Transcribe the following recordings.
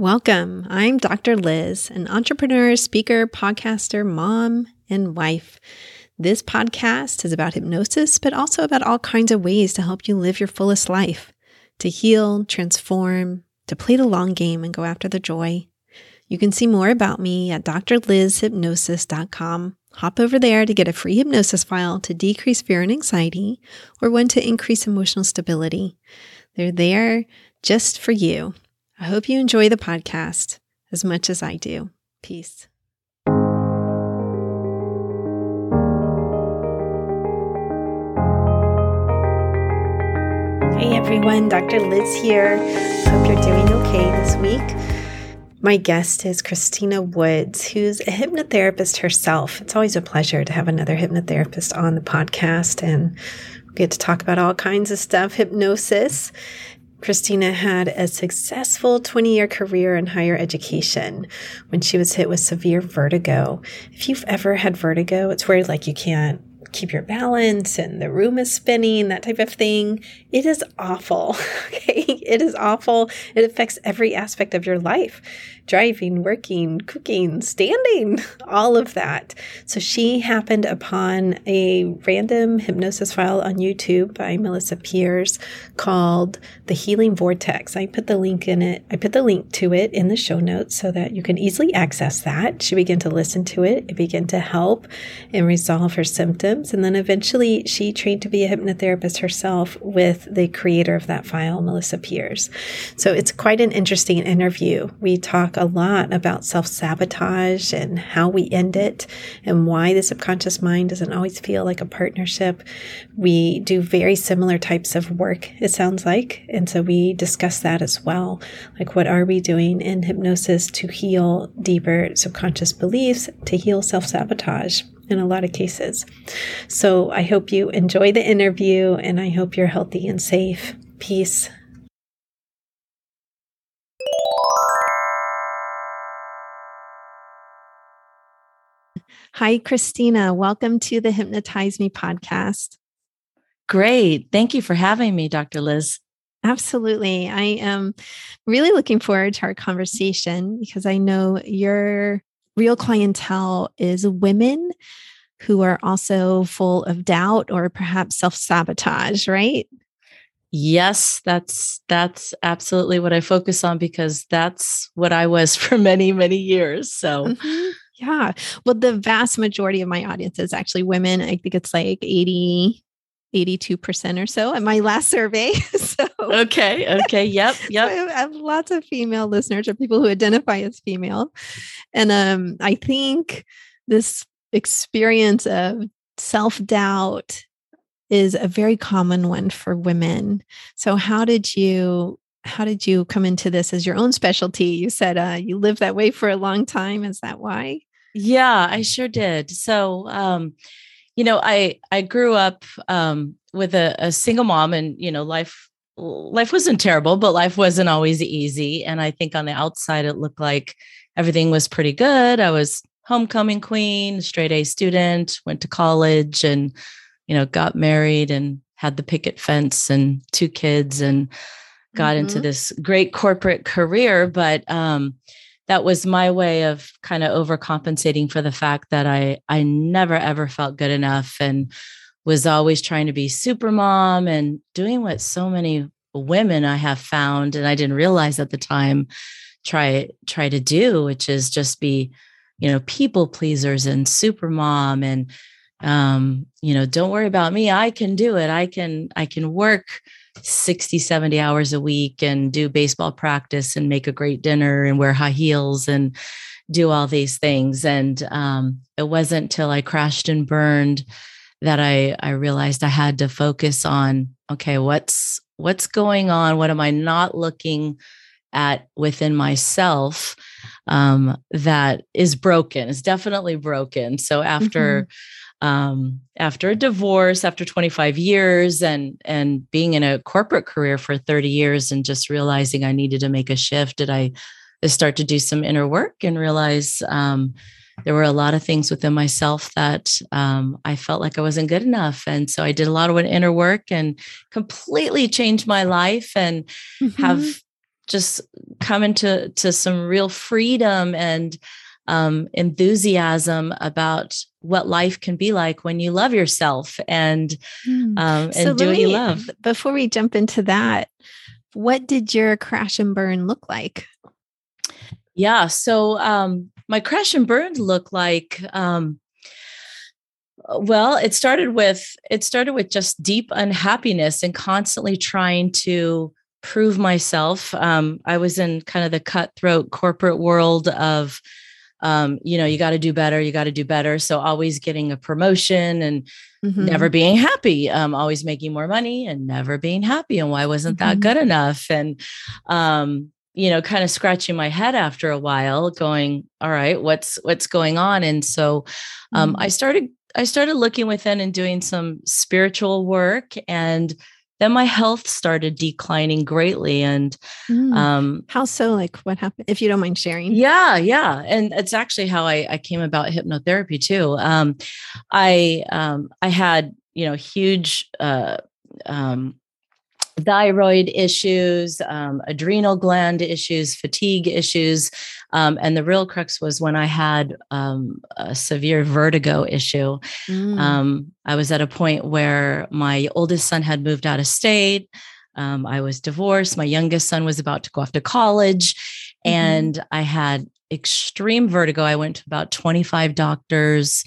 Welcome. I'm Dr. Liz, an entrepreneur, speaker, podcaster, mom, and wife. This podcast is about hypnosis, but also about all kinds of ways to help you live your fullest life, to heal, transform, to play the long game and go after the joy. You can see more about me at drlizhypnosis.com. Hop over there to get a free hypnosis file to decrease fear and anxiety or one to increase emotional stability. They're there just for you. I hope you enjoy the podcast as much as I do. Peace. Hey everyone, Dr. Liz here. Hope you're doing okay this week. My guest is Christina Woods, who's a hypnotherapist herself. It's always a pleasure to have another hypnotherapist on the podcast and we get to talk about all kinds of stuff hypnosis. Christina had a successful 20 year career in higher education when she was hit with severe vertigo. If you've ever had vertigo, it's where like you can't keep your balance and the room is spinning, that type of thing. It is awful. Okay. It is awful. It affects every aspect of your life driving, working, cooking, standing, all of that. So she happened upon a random hypnosis file on YouTube by Melissa Pierce called The Healing Vortex. I put the link in it. I put the link to it in the show notes so that you can easily access that. She began to listen to it. It began to help and resolve her symptoms. And then eventually she trained to be a hypnotherapist herself with the creator of that file, Melissa Pierce. So it's quite an interesting interview. We talk a lot about self sabotage and how we end it and why the subconscious mind doesn't always feel like a partnership. We do very similar types of work, it sounds like. And so we discuss that as well. Like, what are we doing in hypnosis to heal deeper subconscious beliefs, to heal self sabotage? in a lot of cases. So I hope you enjoy the interview and I hope you're healthy and safe. Peace. Hi, Christina. Welcome to the Hypnotize Me podcast. Great. Thank you for having me, Dr. Liz. Absolutely. I am really looking forward to our conversation because I know your real clientele is women who are also full of doubt or perhaps self sabotage, right? Yes, that's that's absolutely what I focus on because that's what I was for many many years. So mm-hmm. Yeah. Well, the vast majority of my audience is actually women. I think it's like 80, 82% or so at my last survey. so okay. Okay. Yep. Yep. So I have lots of female listeners or people who identify as female. And um, I think this experience of self-doubt is a very common one for women. So how did you how did you come into this as your own specialty? You said uh, you lived that way for a long time. Is that why? Yeah, I sure did. So, um, you know, I I grew up um, with a, a single mom, and you know, life life wasn't terrible, but life wasn't always easy. And I think on the outside, it looked like everything was pretty good. I was homecoming queen, straight A student, went to college, and you know, got married and had the picket fence and two kids, and got mm-hmm. into this great corporate career. But um, that was my way of kind of overcompensating for the fact that I I never ever felt good enough and was always trying to be super mom and doing what so many women I have found and I didn't realize at the time try try to do which is just be you know people pleasers and super mom and um you know don't worry about me I can do it I can I can work 60, 70 hours a week and do baseball practice and make a great dinner and wear high heels and do all these things. And um, it wasn't till I crashed and burned that I, I realized I had to focus on, okay, what's, what's going on? What am I not looking at within myself um, that is broken? It's definitely broken. So after, mm-hmm um, after a divorce after 25 years and and being in a corporate career for 30 years and just realizing i needed to make a shift did i start to do some inner work and realize um, there were a lot of things within myself that um, i felt like i wasn't good enough and so i did a lot of inner work and completely changed my life and mm-hmm. have just come into to some real freedom and um, enthusiasm about what life can be like when you love yourself and hmm. um, and so do what me, you love. Before we jump into that, what did your crash and burn look like? Yeah, so um, my crash and burn looked like um, well it started with it started with just deep unhappiness and constantly trying to prove myself um, i was in kind of the cutthroat corporate world of um, you know you got to do better you got to do better so always getting a promotion and mm-hmm. never being happy um, always making more money and never being happy and why wasn't mm-hmm. that good enough and um, you know kind of scratching my head after a while going all right what's what's going on and so um, mm-hmm. i started i started looking within and doing some spiritual work and then my health started declining greatly and mm. um, how so like what happened if you don't mind sharing yeah yeah and it's actually how i, I came about hypnotherapy too um, i um, i had you know huge uh, um, thyroid issues, um, adrenal gland issues, fatigue issues. Um, and the real crux was when I had um, a severe vertigo issue. Mm. Um, I was at a point where my oldest son had moved out of state. Um, I was divorced. My youngest son was about to go off to college. Mm-hmm. And I had extreme vertigo. I went to about 25 doctors.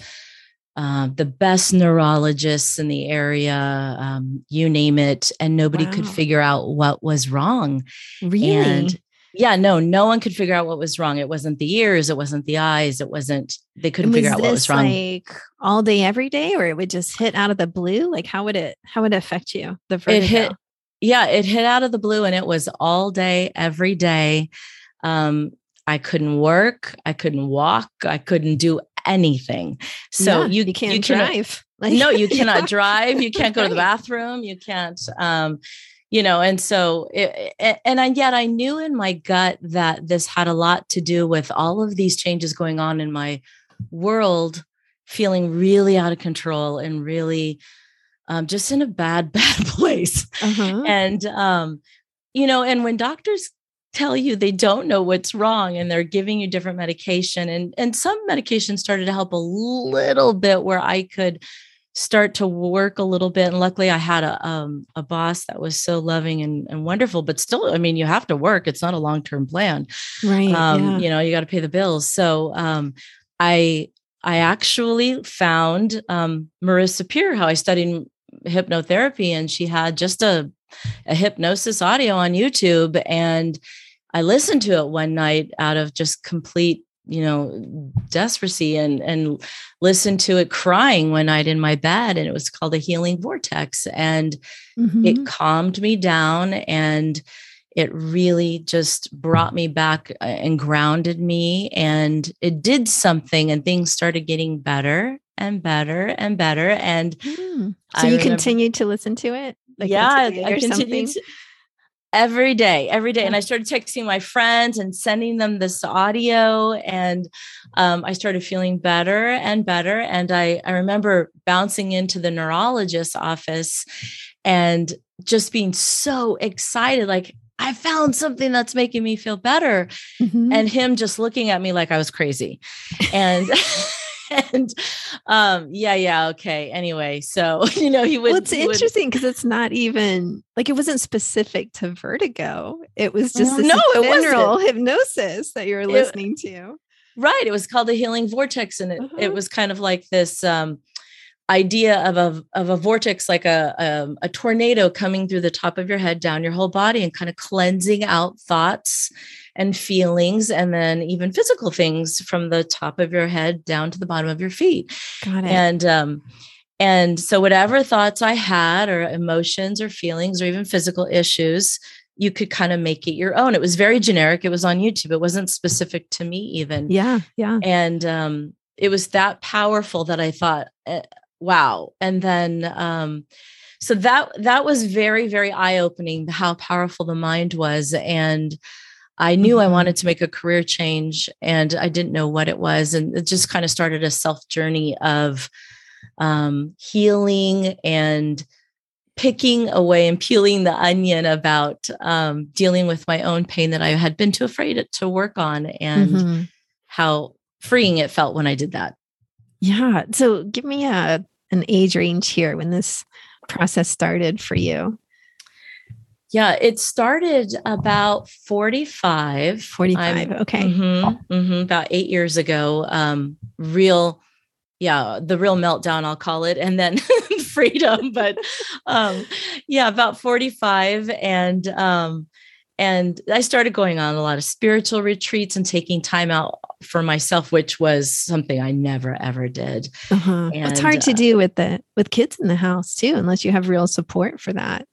Uh, the best neurologists in the area, um, you name it, and nobody wow. could figure out what was wrong. Really? And yeah, no, no one could figure out what was wrong. It wasn't the ears, it wasn't the eyes, it wasn't. They couldn't was figure out what was wrong. Like all day, every day, or it would just hit out of the blue. Like how would it? How would it affect you? The vertigo? It hit. Yeah, it hit out of the blue, and it was all day, every day. Um, I couldn't work. I couldn't walk. I couldn't do anything. So yeah, you, you can't you drive. Like, no, you cannot yeah. drive. You can't go to the bathroom. You can't, um, you know, and so, it, and I, yet I knew in my gut that this had a lot to do with all of these changes going on in my world, feeling really out of control and really um, just in a bad, bad place. Uh-huh. And, um, you know, and when doctors tell you they don't know what's wrong and they're giving you different medication and and some medication started to help a little bit where I could start to work a little bit. And luckily I had a um, a boss that was so loving and, and wonderful but still I mean you have to work. It's not a long-term plan. Right um, yeah. you know you got to pay the bills. So um, I I actually found um, Marissa Peer how I studied hypnotherapy and she had just a a hypnosis audio on YouTube and I listened to it one night out of just complete, you know, desperacy and and listened to it crying one night in my bed and it was called a healing vortex and mm-hmm. it calmed me down and it really just brought me back uh, and grounded me and it did something and things started getting better and better and better and mm. so I you continued to listen to it like yeah i continued to, every day, every day. And I started texting my friends and sending them this audio. And um, I started feeling better and better. And I, I remember bouncing into the neurologist's office and just being so excited like, I found something that's making me feel better. Mm-hmm. And him just looking at me like I was crazy. And and um yeah yeah okay anyway so you know he would well it's interesting because it's not even like it wasn't specific to vertigo it was just no general hypnosis that you were listening it, to right it was called the healing vortex and it, uh-huh. it was kind of like this um idea of a of a vortex like a, a, um, a tornado coming through the top of your head down your whole body and kind of cleansing out thoughts and feelings and then even physical things from the top of your head down to the bottom of your feet. Got it. And um and so whatever thoughts I had or emotions or feelings or even physical issues, you could kind of make it your own. It was very generic. It was on YouTube. It wasn't specific to me even. Yeah, yeah. And um it was that powerful that I thought eh, wow. And then um so that that was very very eye opening how powerful the mind was and I knew I mm-hmm. wanted to make a career change and I didn't know what it was. And it just kind of started a self journey of um, healing and picking away and peeling the onion about um, dealing with my own pain that I had been too afraid to work on and mm-hmm. how freeing it felt when I did that. Yeah. So give me a an age range here when this process started for you. Yeah, it started about 45. 45. I'm, okay. Mm-hmm, mm-hmm, about eight years ago. Um, real, yeah, the real meltdown, I'll call it. And then freedom. But um, yeah, about 45. And um, and I started going on a lot of spiritual retreats and taking time out for myself, which was something I never ever did. Uh-huh. And, it's hard to uh, do with the with kids in the house too, unless you have real support for that.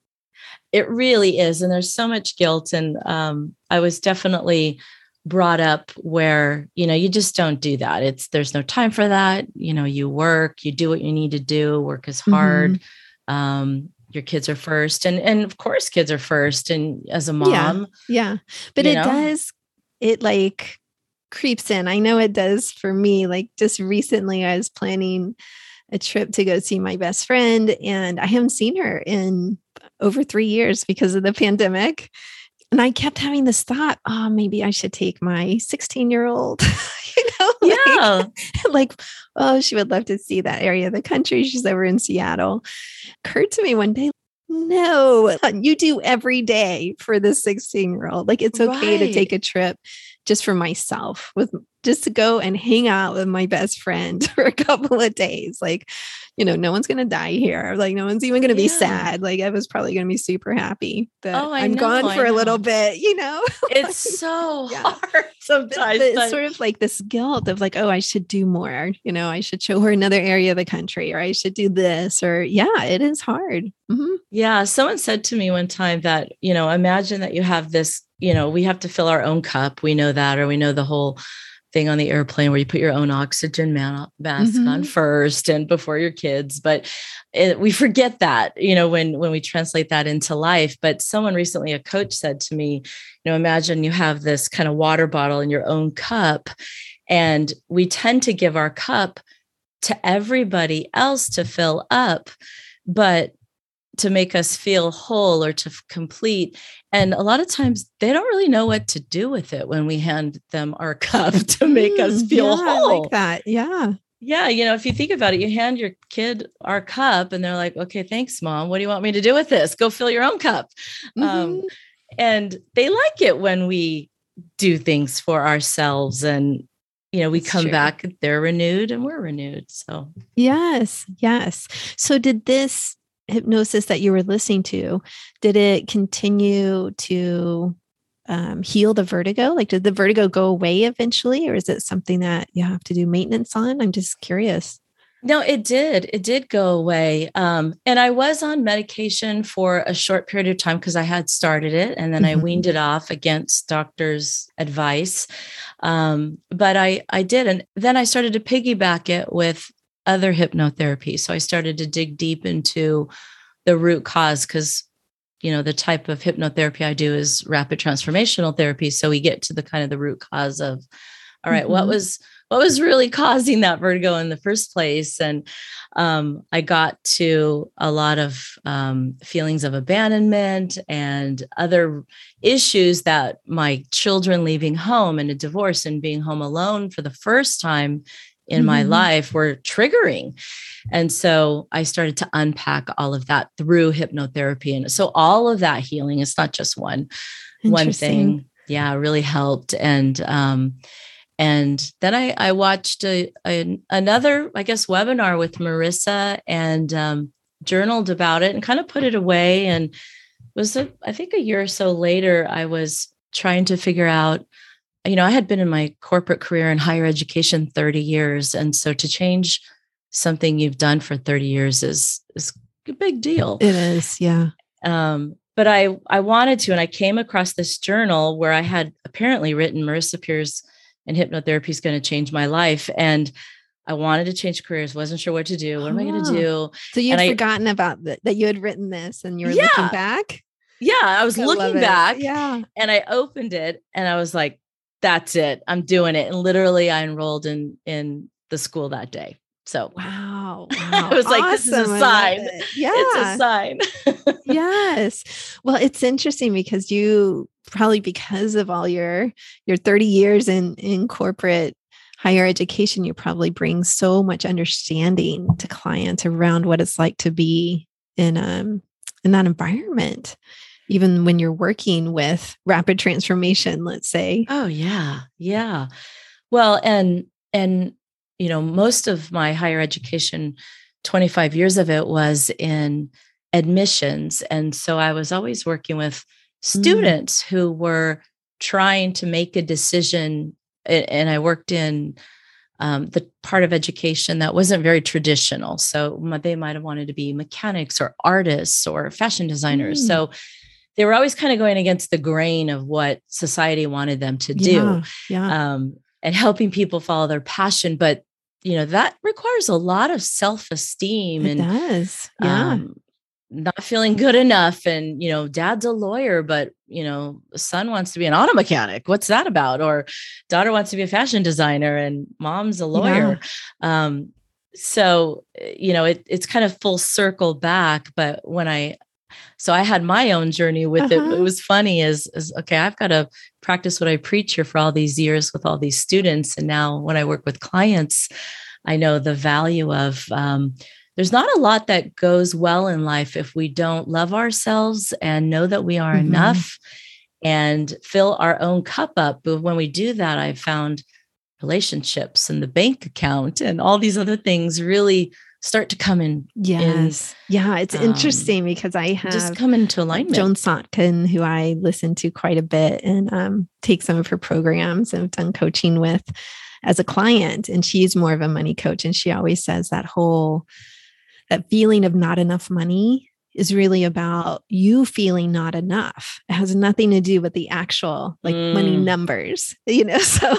It really is, and there's so much guilt. And um, I was definitely brought up where you know you just don't do that. It's there's no time for that. You know, you work, you do what you need to do. Work is hard. Mm-hmm. Um, your kids are first and and of course kids are first and as a mom yeah, yeah. but it know? does it like creeps in i know it does for me like just recently i was planning a trip to go see my best friend and i haven't seen her in over three years because of the pandemic and i kept having this thought oh maybe i should take my 16 year old you know like, yeah like oh she would love to see that area of the country she's over in seattle occurred to me one day no, uh, you do every day for the 16 year old. Like it's okay right. to take a trip just for myself with just to go and hang out with my best friend for a couple of days. Like, you know, no one's gonna die here. Like, no one's even gonna be sad. Like, I was probably gonna be super happy that oh, I'm know, gone for a little bit. You know, it's so yeah. hard sometimes. But, but it's sort of like this guilt of like, oh, I should do more. You know, I should show her another area of the country, or I should do this, or yeah, it is hard. Mm-hmm. Yeah, someone said to me one time that you know, imagine that you have this. You know, we have to fill our own cup. We know that, or we know the whole thing on the airplane where you put your own oxygen mask mm-hmm. on first and before your kids but it, we forget that you know when when we translate that into life but someone recently a coach said to me you know imagine you have this kind of water bottle in your own cup and we tend to give our cup to everybody else to fill up but to make us feel whole or to complete. And a lot of times they don't really know what to do with it when we hand them our cup to make mm, us feel yeah, whole. like that. Yeah. Yeah. You know, if you think about it, you hand your kid our cup and they're like, okay, thanks, mom. What do you want me to do with this? Go fill your own cup. Um, mm-hmm. Um, and they like it when we do things for ourselves and you know we That's come true. back they're renewed and we're renewed so yes yes so did this hypnosis that you were listening to, did it continue to um, heal the vertigo? Like, did the vertigo go away eventually, or is it something that you have to do maintenance on? I'm just curious. No, it did. It did go away. Um, and I was on medication for a short period of time because I had started it and then mm-hmm. I weaned it off against doctor's advice. Um, but I, I did. And then I started to piggyback it with other hypnotherapy. So I started to dig deep into the root cause because you know the type of hypnotherapy I do is rapid transformational therapy. So we get to the kind of the root cause of all right, mm-hmm. what was what was really causing that vertigo in the first place and um, i got to a lot of um, feelings of abandonment and other issues that my children leaving home and a divorce and being home alone for the first time in mm-hmm. my life were triggering. And so I started to unpack all of that through hypnotherapy. And so all of that healing is not just one one thing. Yeah, really helped. And um and then I, I watched a, a, another, I guess, webinar with Marissa and um, journaled about it and kind of put it away. And was I think a year or so later, I was trying to figure out you know, I had been in my corporate career in higher education 30 years. And so to change something you've done for 30 years is is a big deal. It is, yeah. Um, but I I wanted to, and I came across this journal where I had apparently written Marissa Pierce and hypnotherapy is going to change my life. And I wanted to change careers, wasn't sure what to do. What am I going to do? So you'd forgotten about that, that you had written this and you were yeah. looking back? Yeah, I was I looking back. Yeah. And I opened it and I was like, that's it. I'm doing it. And literally I enrolled in in the school that day. So wow, wow. I was like, this is a sign. It. Yeah. It's a sign. yes. Well, it's interesting because you probably because of all your your 30 years in in corporate higher education, you probably bring so much understanding to clients around what it's like to be in um in that environment even when you're working with rapid transformation let's say oh yeah yeah well and and you know most of my higher education 25 years of it was in admissions and so i was always working with mm. students mm. who were trying to make a decision and i worked in um, the part of education that wasn't very traditional so they might have wanted to be mechanics or artists or fashion designers mm. so they were always kind of going against the grain of what society wanted them to do yeah, yeah. Um, and helping people follow their passion but you know that requires a lot of self-esteem it and does yeah um, not feeling good enough and you know dad's a lawyer but you know son wants to be an auto mechanic what's that about or daughter wants to be a fashion designer and mom's a lawyer yeah. um so eh, you know it, it's kind of full circle back but when i so I had my own journey with uh-huh. it. It was funny is, is okay, I've got to practice what I preach here for all these years with all these students. And now when I work with clients, I know the value of um, there's not a lot that goes well in life if we don't love ourselves and know that we are mm-hmm. enough and fill our own cup up. But when we do that, I've found relationships and the bank account and all these other things really start to come in. Yes. In, yeah. It's um, interesting because I have just come into alignment. Joan Sotkin, who I listen to quite a bit and um, take some of her programs and have done coaching with as a client. And she's more of a money coach. And she always says that whole that feeling of not enough money is really about you feeling not enough. It has nothing to do with the actual like mm. money numbers, you know. So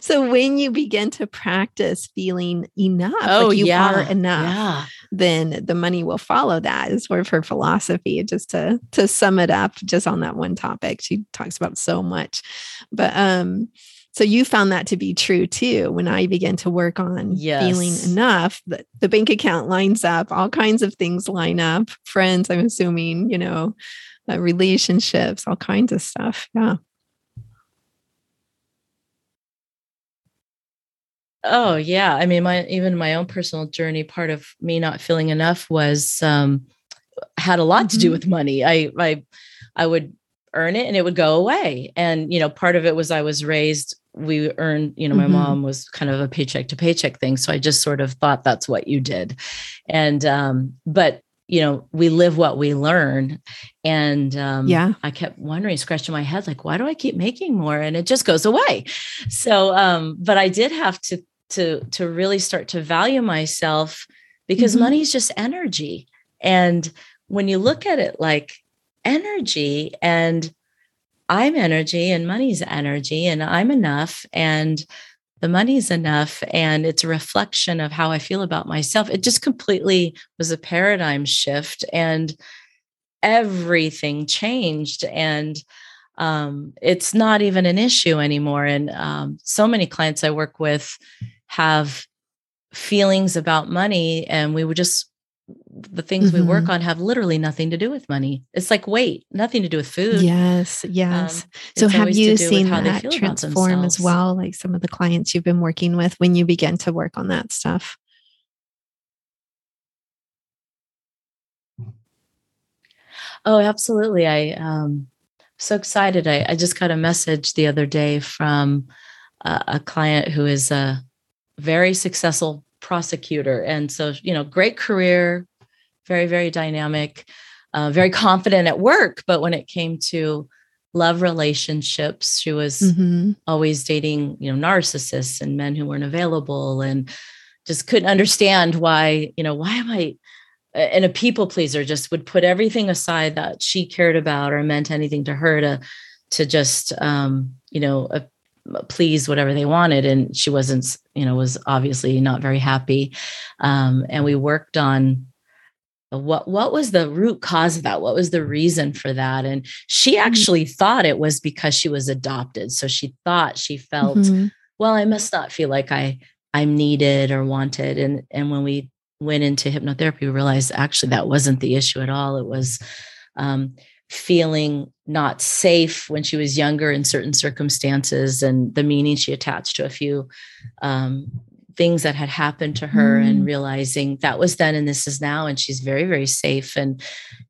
so when you begin to practice feeling enough, oh, like you yeah. are enough, yeah. then the money will follow that is sort of her philosophy. Just to to sum it up, just on that one topic. She talks about so much. But um, so you found that to be true too. When I began to work on yes. feeling enough, the, the bank account lines up, all kinds of things line up. Friends, I'm assuming, you know, uh, relationships, all kinds of stuff. Yeah. Oh yeah, I mean, my even my own personal journey. Part of me not feeling enough was um, had a lot to do mm-hmm. with money. I I I would earn it and it would go away, and you know, part of it was I was raised. We earned, you know, my mm-hmm. mom was kind of a paycheck to paycheck thing, so I just sort of thought that's what you did, and um, but you know we live what we learn. And um, yeah. I kept wondering scratching my head like why do i keep making more? And it just goes away. So um, but i did have to to to really start to value myself because mm-hmm. money is just energy. And when you look at it like energy and i'm energy and money's energy and i'm enough and the money's enough and it's a reflection of how I feel about myself. It just completely was a paradigm shift and everything changed. And um, it's not even an issue anymore. And um, so many clients I work with have feelings about money, and we would just the things mm-hmm. we work mm-hmm. on have literally nothing to do with money. It's like weight, nothing to do with food. Yes, yes. Um, so have you seen how that transform as well? Like some of the clients you've been working with when you begin to work on that stuff? Oh, absolutely. I um so excited. I, I just got a message the other day from a, a client who is a very successful prosecutor. And so, you know, great career, very, very dynamic, uh, very confident at work. But when it came to love relationships, she was mm-hmm. always dating, you know, narcissists and men who weren't available and just couldn't understand why, you know, why am I and a people pleaser just would put everything aside that she cared about or meant anything to her to to just um you know please whatever they wanted and she wasn't you know was obviously not very happy um, and we worked on what what was the root cause of that what was the reason for that and she mm-hmm. actually thought it was because she was adopted so she thought she felt mm-hmm. well i must not feel like i I'm needed or wanted. And and when we went into hypnotherapy, we realized actually that wasn't the issue at all. It was um, feeling not safe when she was younger in certain circumstances and the meaning she attached to a few um, things that had happened to her mm. and realizing that was then and this is now and she's very very safe and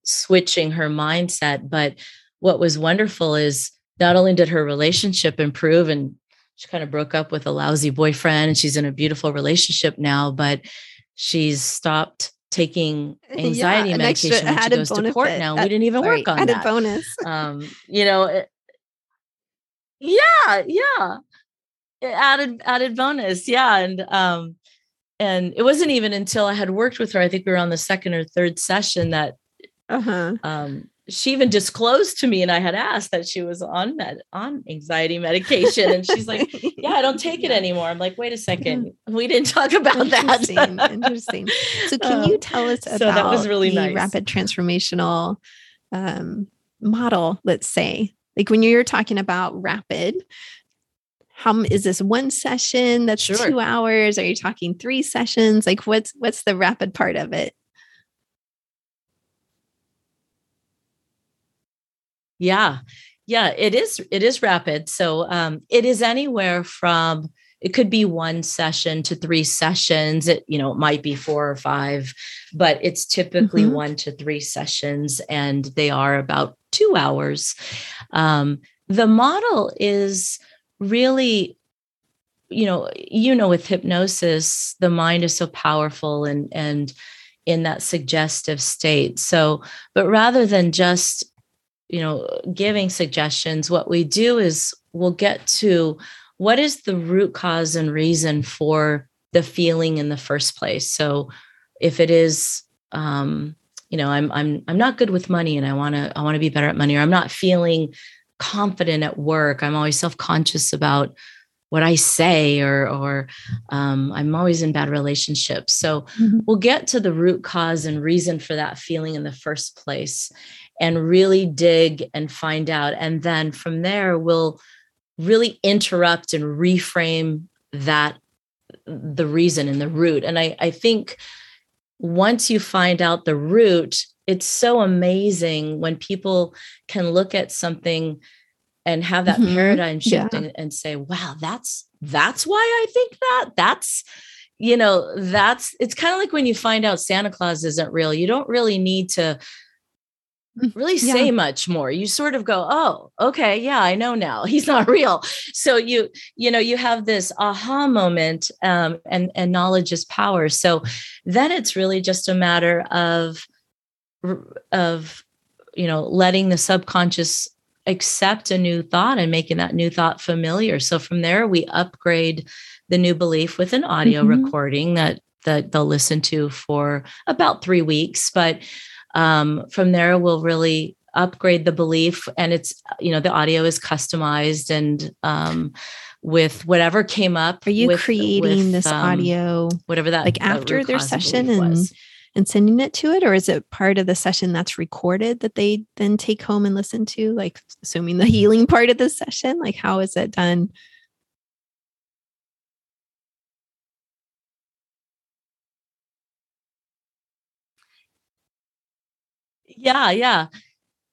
switching her mindset but what was wonderful is not only did her relationship improve and she kind of broke up with a lousy boyfriend and she's in a beautiful relationship now but she's stopped taking anxiety yeah, medication when she goes to court now. we didn't even right, work on that. added that. bonus. um, you know, it, yeah, yeah. added added bonus. Yeah. And um, and it wasn't even until I had worked with her, I think we were on the second or third session that uh-huh. um she even disclosed to me and I had asked that she was on med on anxiety medication and she's like yeah I don't take it anymore. I'm like wait a second. We didn't talk about interesting, that. Interesting so can you tell us about so that was really the nice. rapid transformational um, model let's say? Like when you're talking about rapid how is this one session that's sure. two hours? Are you talking three sessions? Like what's what's the rapid part of it Yeah. Yeah, it is it is rapid. So um it is anywhere from it could be one session to three sessions it you know it might be four or five but it's typically mm-hmm. one to three sessions and they are about two hours um, the model is really you know you know with hypnosis the mind is so powerful and and in that suggestive state so but rather than just you know giving suggestions what we do is we'll get to what is the root cause and reason for the feeling in the first place so if it is um you know i'm i'm i'm not good with money and i want to i want to be better at money or i'm not feeling confident at work i'm always self-conscious about what I say or or um, I'm always in bad relationships. So mm-hmm. we'll get to the root cause and reason for that feeling in the first place and really dig and find out. And then from there, we'll really interrupt and reframe that the reason and the root. And I, I think once you find out the root, it's so amazing when people can look at something and have that mm-hmm. paradigm shift yeah. and, and say, wow, that's that's why I think that. That's you know, that's it's kind of like when you find out Santa Claus isn't real. You don't really need to really yeah. say much more. You sort of go oh okay yeah i know now. He's not real. So you you know you have this aha moment um, and and knowledge is power. So then it's really just a matter of of you know letting the subconscious accept a new thought and making that new thought familiar. So from there we upgrade the new belief with an audio mm-hmm. recording that that they'll listen to for about three weeks. But um, from there we'll really upgrade the belief and it's you know the audio is customized and um, with whatever came up are you with, creating with, this um, audio whatever that like after their session and was. and sending it to it or is it part of the session that's recorded that they then take home and listen to like assuming the healing part of the session like how is it done yeah yeah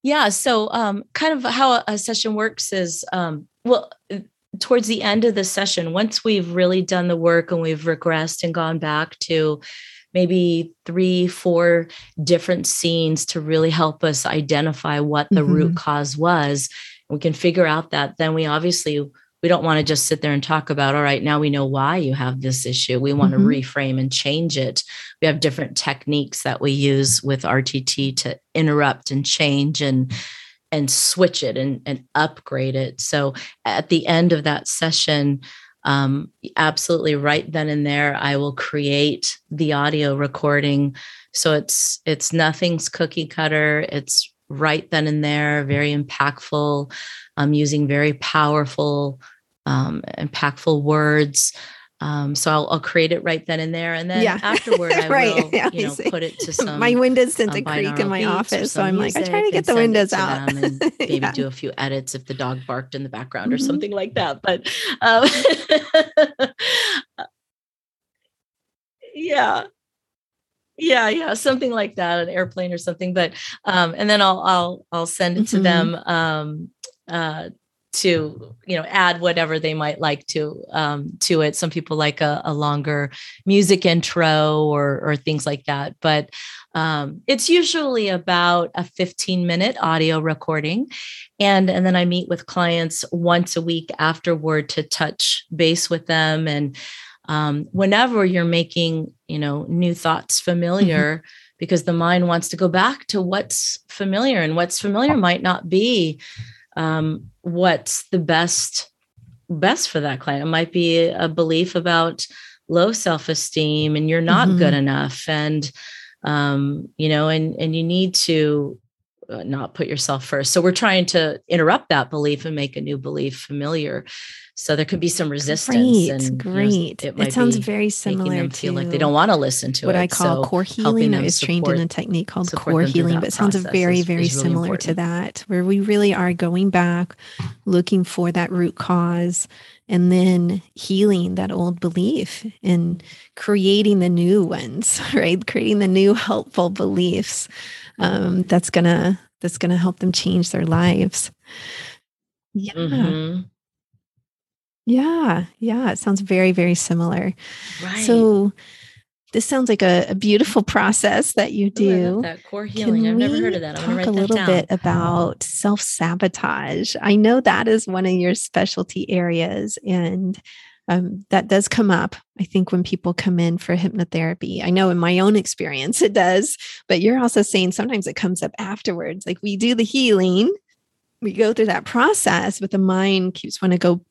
yeah so um kind of how a, session works is um well uh, towards the end of the session once we've really done the work and we've regressed and gone back to maybe three four different scenes to really help us identify what the mm-hmm. root cause was we can figure out that then we obviously we don't want to just sit there and talk about all right now we know why you have this issue. We want mm-hmm. to reframe and change it. We have different techniques that we use with rtt to interrupt and change and and switch it and, and upgrade it. So at the end of that session um, absolutely right then and there i will create the audio recording. So it's it's nothing's cookie cutter. It's right then and there very impactful. I'm using very powerful um, impactful words. Um, so I'll, I'll, create it right then and there, and then yeah. afterward, I right. will, yeah, you know, put it to some. my windows tend um, to creak in my office, so I'm like, I try to get the windows out, and maybe yeah. do a few edits if the dog barked in the background mm-hmm. or something like that. But um, yeah yeah yeah something like that an airplane or something but um and then i'll i'll i'll send it mm-hmm. to them um uh to you know add whatever they might like to um, to it. Some people like a, a, longer music intro or or things like that. But um, it's usually about a 15 minute audio recording. And and then i meet with clients once a week afterward to touch base with them. And um, whenever you're making you know new thoughts familiar mm-hmm. because the mind wants to go back to what's familiar and what's familiar might not be um, what's the best best for that client it might be a belief about low self-esteem and you're not mm-hmm. good enough and um, you know and and you need to Uh, not put yourself first so we're trying to interrupt that belief and make a new belief familiar so there could be some resistance. Great, and, great. You know, it, it sounds very similar. Them feel like they don't want to listen to it. what it. I call so core healing. I was trained in a technique called core healing, but it sounds very, is, very is really similar important. to that, where we really are going back, looking for that root cause, and then healing that old belief and creating the new ones, right? Creating the new helpful beliefs um, that's gonna that's gonna help them change their lives. Yeah. Mm-hmm. Yeah, yeah, it sounds very, very similar. Right. So this sounds like a, a beautiful process that you do. Ooh, that core healing. Can I've never heard of that. I'm talk a little down. bit about self sabotage. I know that is one of your specialty areas, and um, that does come up. I think when people come in for hypnotherapy, I know in my own experience it does, but you're also saying sometimes it comes up afterwards. Like we do the healing, we go through that process, but the mind keeps want to go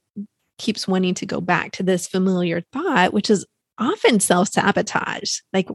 keeps wanting to go back to this familiar thought, which is often self sabotage. Like,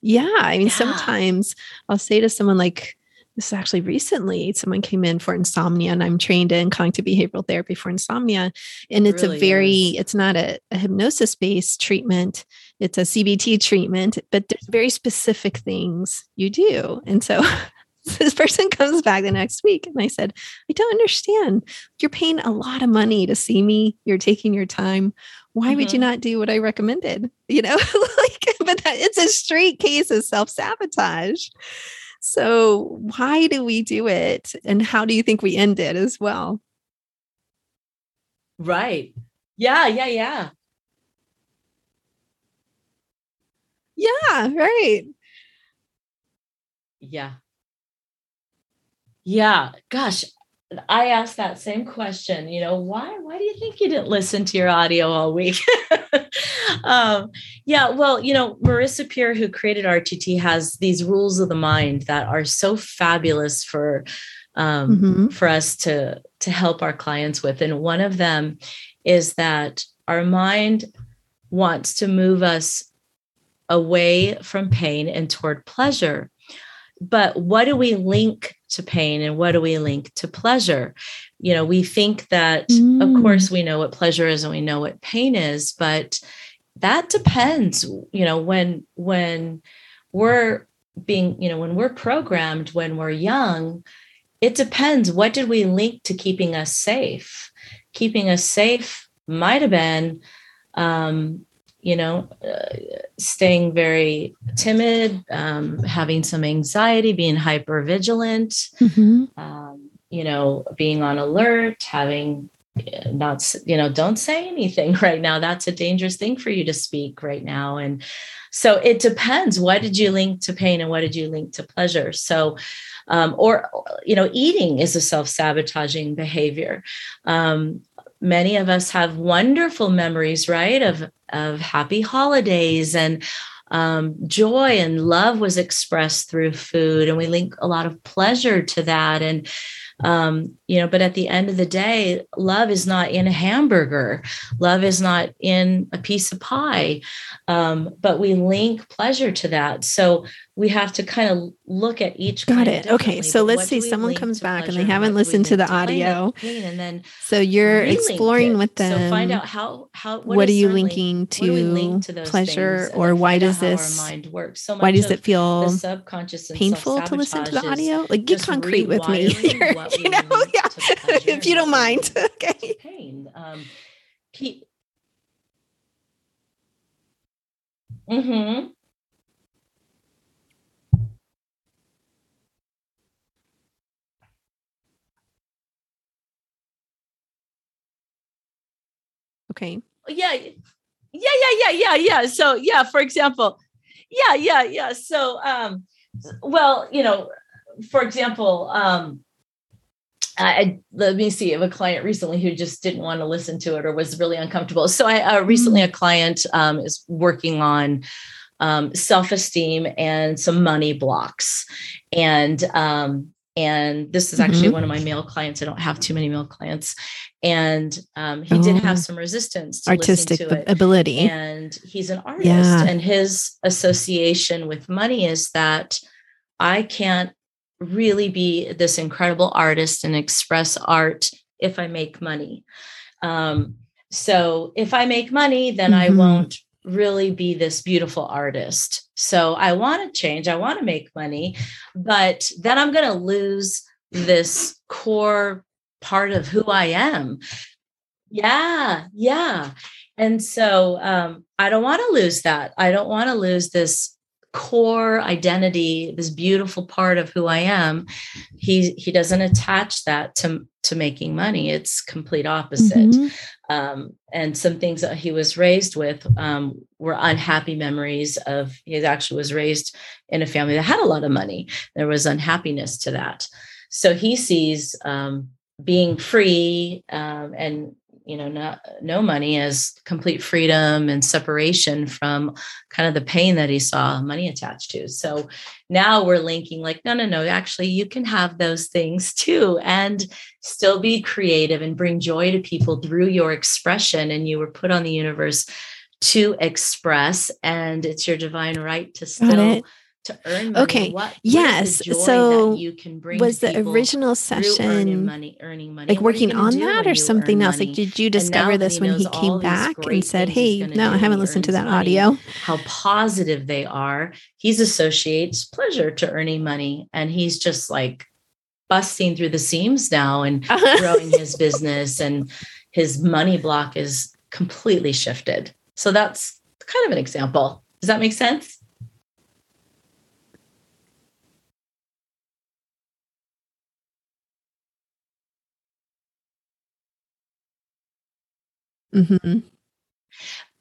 yeah, I mean, yeah. sometimes I'll say to someone, like, this is actually recently, someone came in for insomnia, and I'm trained in cognitive behavioral therapy for insomnia. And it's really a very, is. it's not a, a hypnosis based treatment, it's a CBT treatment, but there's very specific things you do. And so this person comes back the next week and I said, I don't understand. You're paying a lot of money to see me. You're taking your time. Why mm-hmm. would you mm-hmm. not do what I recommended? You know, like, but that, it's a straight case of self sabotage. So, why do we do it? And how do you think we end it as well? Right. Yeah. Yeah. Yeah. Yeah. Right. Yeah. Yeah, gosh, I asked that same question. You know, why? Why do you think you didn't listen to your audio all week? um, yeah, well, you know, Marissa Peer, who created RTT, has these rules of the mind that are so fabulous for um, mm-hmm. for us to to help our clients with. And one of them is that our mind wants to move us away from pain and toward pleasure. But what do we link to pain and what do we link to pleasure? You know, we think that, mm. of course, we know what pleasure is and we know what pain is, but that depends. You know, when, when, we're being, you know, when we're programmed when we're young, it depends. What did we link to keeping us safe? Keeping us safe might have been um, you know, uh, staying very timid, um, having some anxiety, being hyper vigilant, mm-hmm. um, you know, being on alert, having uh, not, you know, don't say anything right now. That's a dangerous thing for you to speak right now. And so it depends. What did you link to pain and what did you link to pleasure? So, um, or, you know, eating is a self sabotaging behavior. Um, many of us have wonderful memories, right, of of happy holidays and um, joy and love was expressed through food, and we link a lot of pleasure to that. And um, you know, but at the end of the day, love is not in a hamburger, love is not in a piece of pie, um, but we link pleasure to that. So we have to kind of look at each. Got it. Okay. So let's say someone comes back and they haven't listened to the audio. and then so you're exploring it. with them. So find out how, how, what, what are you linking to, link to pleasure or why does this, mind works? So why does it feel subconscious painful to listen to the audio? Like get concrete with me here, you know? Yeah. if you don't mind. okay. Pain. Um, keep, Mm-hmm. Okay. Yeah. Yeah, yeah, yeah, yeah, yeah. So yeah, for example, yeah, yeah, yeah. So um, well, you know, for example, um, I, let me see. I have a client recently who just didn't want to listen to it or was really uncomfortable. So I uh, recently a client um, is working on um, self-esteem and some money blocks, and um, and this is actually mm-hmm. one of my male clients. I don't have too many male clients, and um, he oh. did have some resistance to artistic to ability, and he's an artist, yeah. and his association with money is that I can't really be this incredible artist and express art if I make money. Um, so if I make money, then mm-hmm. I won't really be this beautiful artist. So I want to change, I want to make money, but then I'm going to lose this core part of who I am. Yeah, yeah. And so um, I don't want to lose that. I don't want to lose this core identity this beautiful part of who i am he he doesn't attach that to to making money it's complete opposite mm-hmm. Um, and some things that he was raised with um, were unhappy memories of he actually was raised in a family that had a lot of money. There was unhappiness to that. So he sees um, being free um, and you know not no money as complete freedom and separation from kind of the pain that he saw money attached to. So now we're linking like no no no actually you can have those things too and still be creative and bring joy to people through your expression. And you were put on the universe to express and it's your divine right to still to earn money. Okay. What, yes. so you can bring was the original session money, earning money, like working on that or something else? Money? Like, did you discover this when he came back and said, "Hey, no, I haven't listened to that money, audio." How positive they are. He's associates pleasure to earning money, and he's just like busting through the seams now and growing his business, and his money block is completely shifted. So that's kind of an example. Does that make sense? Mm-hmm.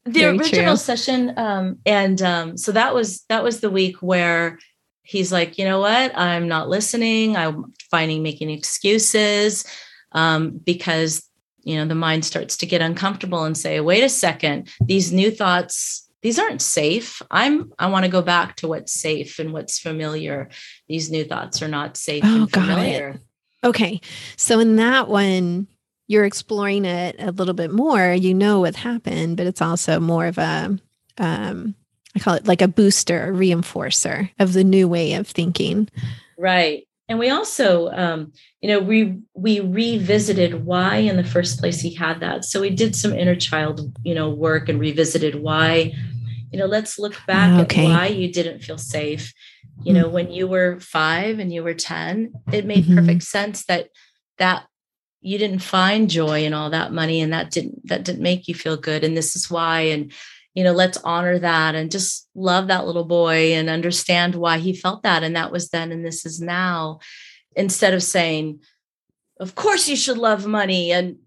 The Very original true. session, um, and um, so that was that was the week where he's like, you know what, I'm not listening. I'm finding making excuses um, because you know the mind starts to get uncomfortable and say, wait a second, these new thoughts these aren't safe. I'm i want to go back to what's safe and what's familiar. These new thoughts are not safe oh, and familiar. Okay. So in that one you're exploring it a little bit more, you know what happened, but it's also more of a, um, I call it like a booster, a reinforcer of the new way of thinking. Right. And we also, um, you know, we we revisited why in the first place he had that. So we did some inner child, you know, work and revisited why. You know, let's look back okay. at why you didn't feel safe. You know, mm-hmm. when you were five and you were ten, it made mm-hmm. perfect sense that that you didn't find joy in all that money and that didn't that didn't make you feel good. And this is why and you know let's honor that and just love that little boy and understand why he felt that. And that was then and this is now. Instead of saying of course you should love money and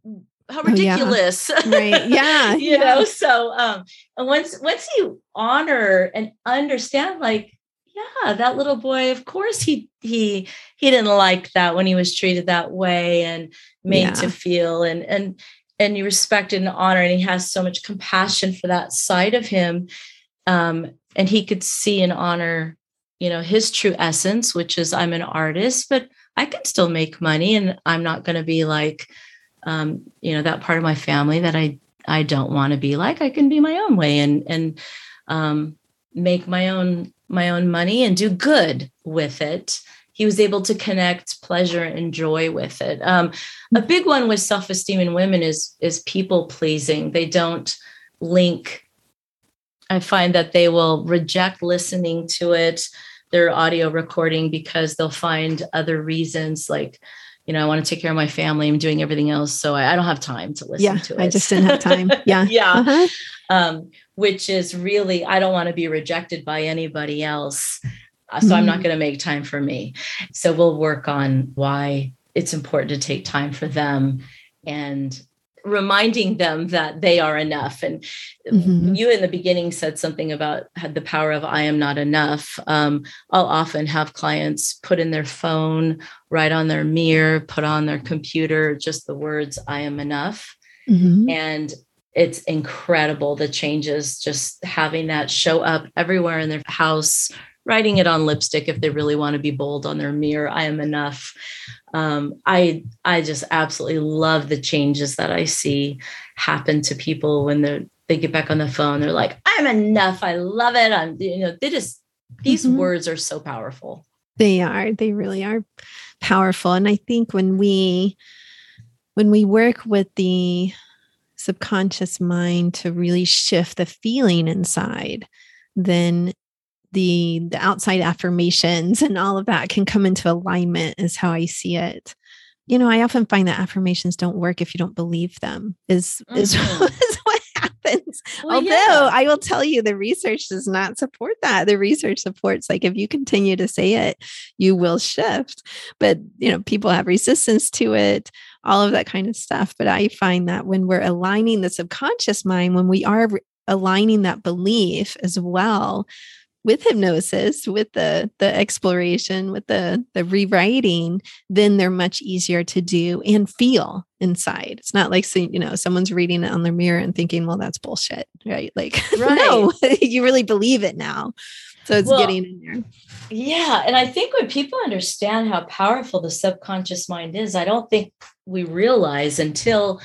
how ridiculous oh, yeah. right. Yeah. You yeah. know so um and once once you honor and understand like yeah that little boy of course he he he didn't like that when he was treated that way. And made yeah. to feel and and and you respect and honor and he has so much compassion for that side of him um and he could see and honor you know his true essence which is i'm an artist but i can still make money and i'm not going to be like um you know that part of my family that i i don't want to be like i can be my own way and and um make my own my own money and do good with it he was able to connect pleasure and joy with it um, a big one with self-esteem in women is is people pleasing they don't link i find that they will reject listening to it their audio recording because they'll find other reasons like you know, I want to take care of my family. I'm doing everything else. So I, I don't have time to listen yeah, to it. I just didn't have time. Yeah. yeah. Uh-huh. Um, which is really, I don't want to be rejected by anybody else. So mm-hmm. I'm not mm-hmm. going to make time for me. So we'll work on why it's important to take time for them and reminding them that they are enough and mm-hmm. you in the beginning said something about had the power of i am not enough um, i'll often have clients put in their phone write on their mirror put on their computer just the words i am enough mm-hmm. and it's incredible the changes just having that show up everywhere in their house writing it on lipstick if they really want to be bold on their mirror i am enough um, i i just absolutely love the changes that i see happen to people when they they get back on the phone they're like i'm enough i love it i'm you know they just these mm-hmm. words are so powerful they are they really are powerful and i think when we when we work with the subconscious mind to really shift the feeling inside then the the outside affirmations and all of that can come into alignment is how i see it. You know i often find that affirmations don't work if you don't believe them is mm-hmm. is, is, what happens. Well, although yeah. i will tell you the research does not support that. The research supports like if you continue to say it you will shift. But you know people have resistance to it all of that kind of stuff. But i find that when we're aligning the subconscious mind when we are aligning that belief as well with hypnosis with the the exploration with the the rewriting then they're much easier to do and feel inside. It's not like you know someone's reading it on their mirror and thinking well that's bullshit right? Like right. no you really believe it now. So it's well, getting in there. yeah and i think when people understand how powerful the subconscious mind is i don't think we realize until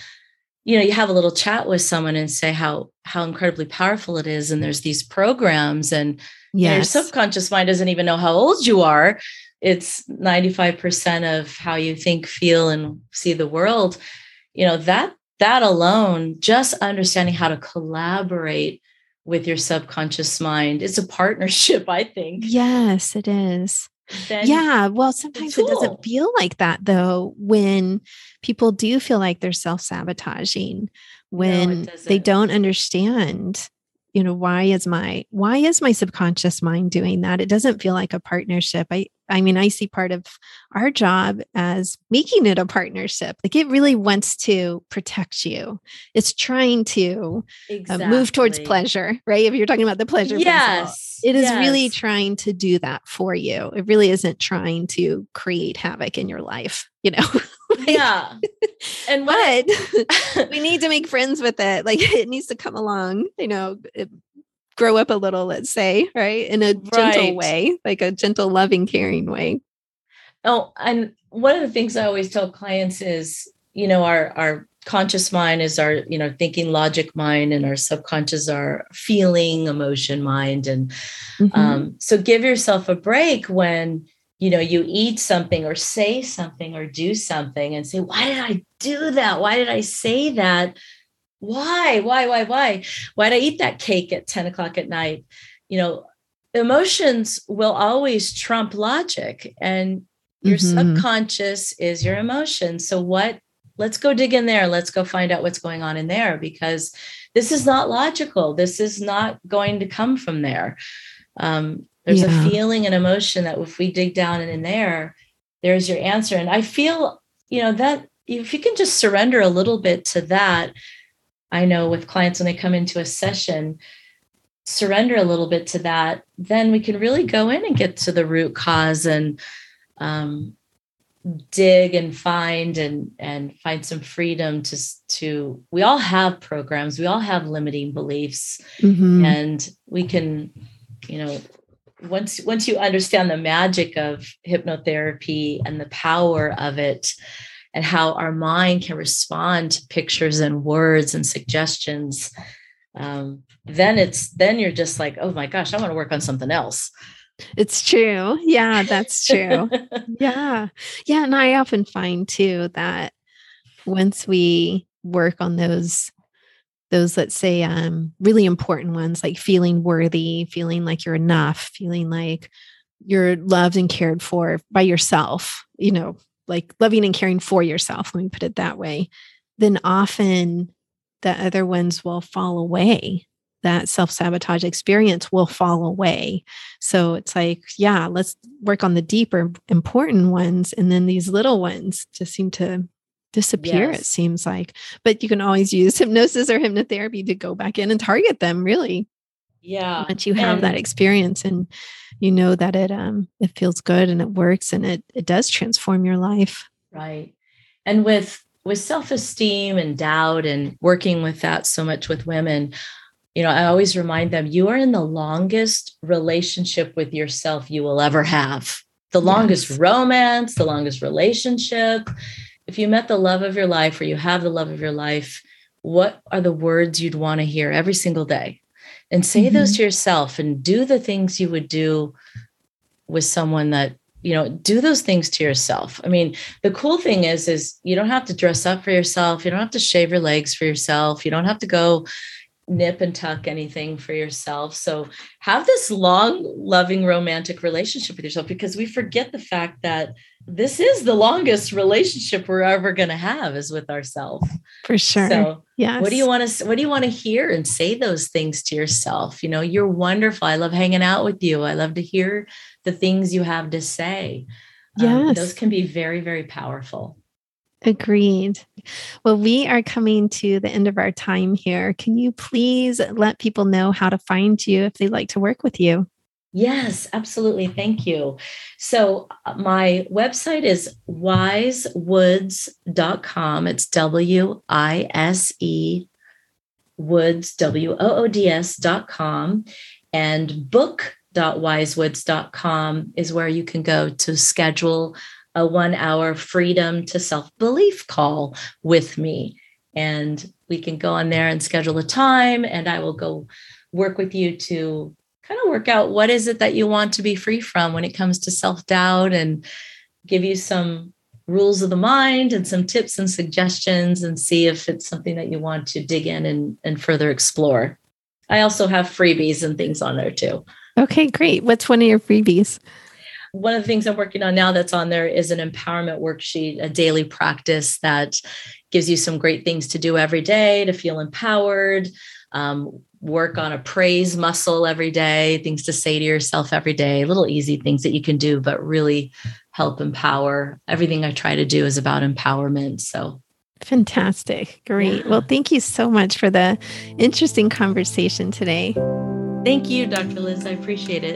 you know you have a little chat with someone and say how how incredibly powerful it is and there's these programs and your subconscious mind doesn't even know how old you are. It's 95% of how you think feel and see the world. You know that that alone just understanding how to collaborate with your subconscious mind it's a partnership i think. Yes it is. Yeah well sometimes it doesn't feel like that though when people do feel like they're self-sabotaging when no, they don't understand you know why is my why is my subconscious mind doing that? It doesn't feel like a partnership. I i mean i see part of our job as making it a partnership. Like it really wants to protect you. It's trying to exactly. uh, move towards pleasure right? If you're talking about the pleasure yes principle, it is yes. really trying to do that for you. It really isn't trying to create havoc in your life you know like, yeah and what we need to make friends with it like it needs to come along you know it, grow up a little let's say right in a right. gentle way like a gentle loving caring way oh and one of the things i always tell clients is you know our our conscious mind is our you know thinking logic mind and our subconscious our feeling emotion mind and mm-hmm. um, so give yourself a break when you know you eat something or say something or do something and say why did i do that? Why did i say that? Why why why why? Why did i eat that cake at 10 o'clock at night? You know emotions will always trump logic and your mm-hmm. subconscious is your emotion so what let's go dig in there. Let's go find out what's going on in there because this is not logical. This is not going to come from there. Um, there's yeah. a feeling and emotion that if we dig down and in there, there's your answer. And I feel, you know, that if you can just surrender a little bit to that, I know with clients when they come into a session, surrender a little bit to that, then we can really go in and get to the root cause and um, dig and find and and find some freedom to to. We all have programs, we all have limiting beliefs, mm-hmm. and we can, you know, once once you understand the magic of hypnotherapy and the power of it and how our mind can respond to pictures and words and suggestions um, then it's then you're just like oh my gosh i want to work on something else. It's true. Yeah that's true. Yeah. Yeah and i often find too that once we work on those those let's say um, really important ones like feeling worthy feeling like you're enough feeling like you're loved and cared for by yourself you know like loving and caring for yourself, let me put it that way, then often the other ones will fall away. That self sabotage experience will fall away. So it's like, yeah, let's work on the deeper, important ones. And then these little ones just seem to disappear, yes. it seems like. But you can always use hypnosis or hypnotherapy to go back in and target them, really. Yeah. Once you have and- that experience and you know that it um it feels good and it works and it it does transform your life. Right. And with with self-esteem and doubt and working with that so much with women, you know, I always remind them you are in the longest relationship with yourself you will ever have. The longest yes. romance, the longest relationship. If you met the love of your life or you have the love of your life, what are the words you'd want to hear every single day? and say mm-hmm. those to yourself and do the things you would do with someone that you know do those things to yourself i mean the cool thing is is you don't have to dress up for yourself you don't have to shave your legs for yourself you don't have to go nip and tuck anything for yourself so have this long loving romantic relationship with yourself because we forget the fact that this is the longest relationship we're ever going to have is with ourselves for sure. So yeah what do you want to what do you want to hear and say those things to yourself? You know you're wonderful. I love hanging out with you. I love to hear the things you have to say. Yeah um, those can be very very powerful. Agreed. Well we are coming to the end of our time here. Can you please let people know how to find you if they'd like to work with you Yes, absolutely. Thank you. So, uh, my website is wisewoods.com. It's W I S E woods, W O O D S.com. And book.wisewoods.com is where you can go to schedule a one hour freedom to self belief call with me. And we can go on there and schedule a time, and I will go work with you to kind of work out what is it that you want to be free from when it comes to self-doubt and give you some rules of the mind and some tips and suggestions and see if it's something that you want to dig in and, and further explore. I also have freebies and things on there too. Okay, great. What's one of your freebies? One of the things I'm working on now that's on there is an empowerment worksheet, a daily practice that gives you some great things to do every day to feel empowered, um, work on a praise muscle every day, things to say to yourself every day, little easy things that you can do, but really help empower. Everything I try to do is about empowerment. So fantastic. Great. Yeah. Well, thank you so much for the interesting conversation today. Thank you, Dr. Liz. I appreciate it.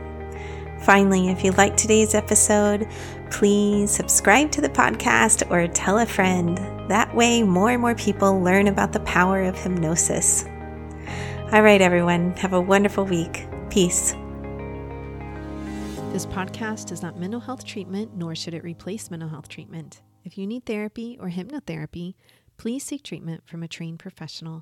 Finally, if you liked today's episode, please subscribe to the podcast or tell a friend. That way, more and more people learn about the power of hypnosis. All right, everyone, have a wonderful week. Peace. This podcast is not mental health treatment, nor should it replace mental health treatment. If you need therapy or hypnotherapy, please seek treatment from a trained professional.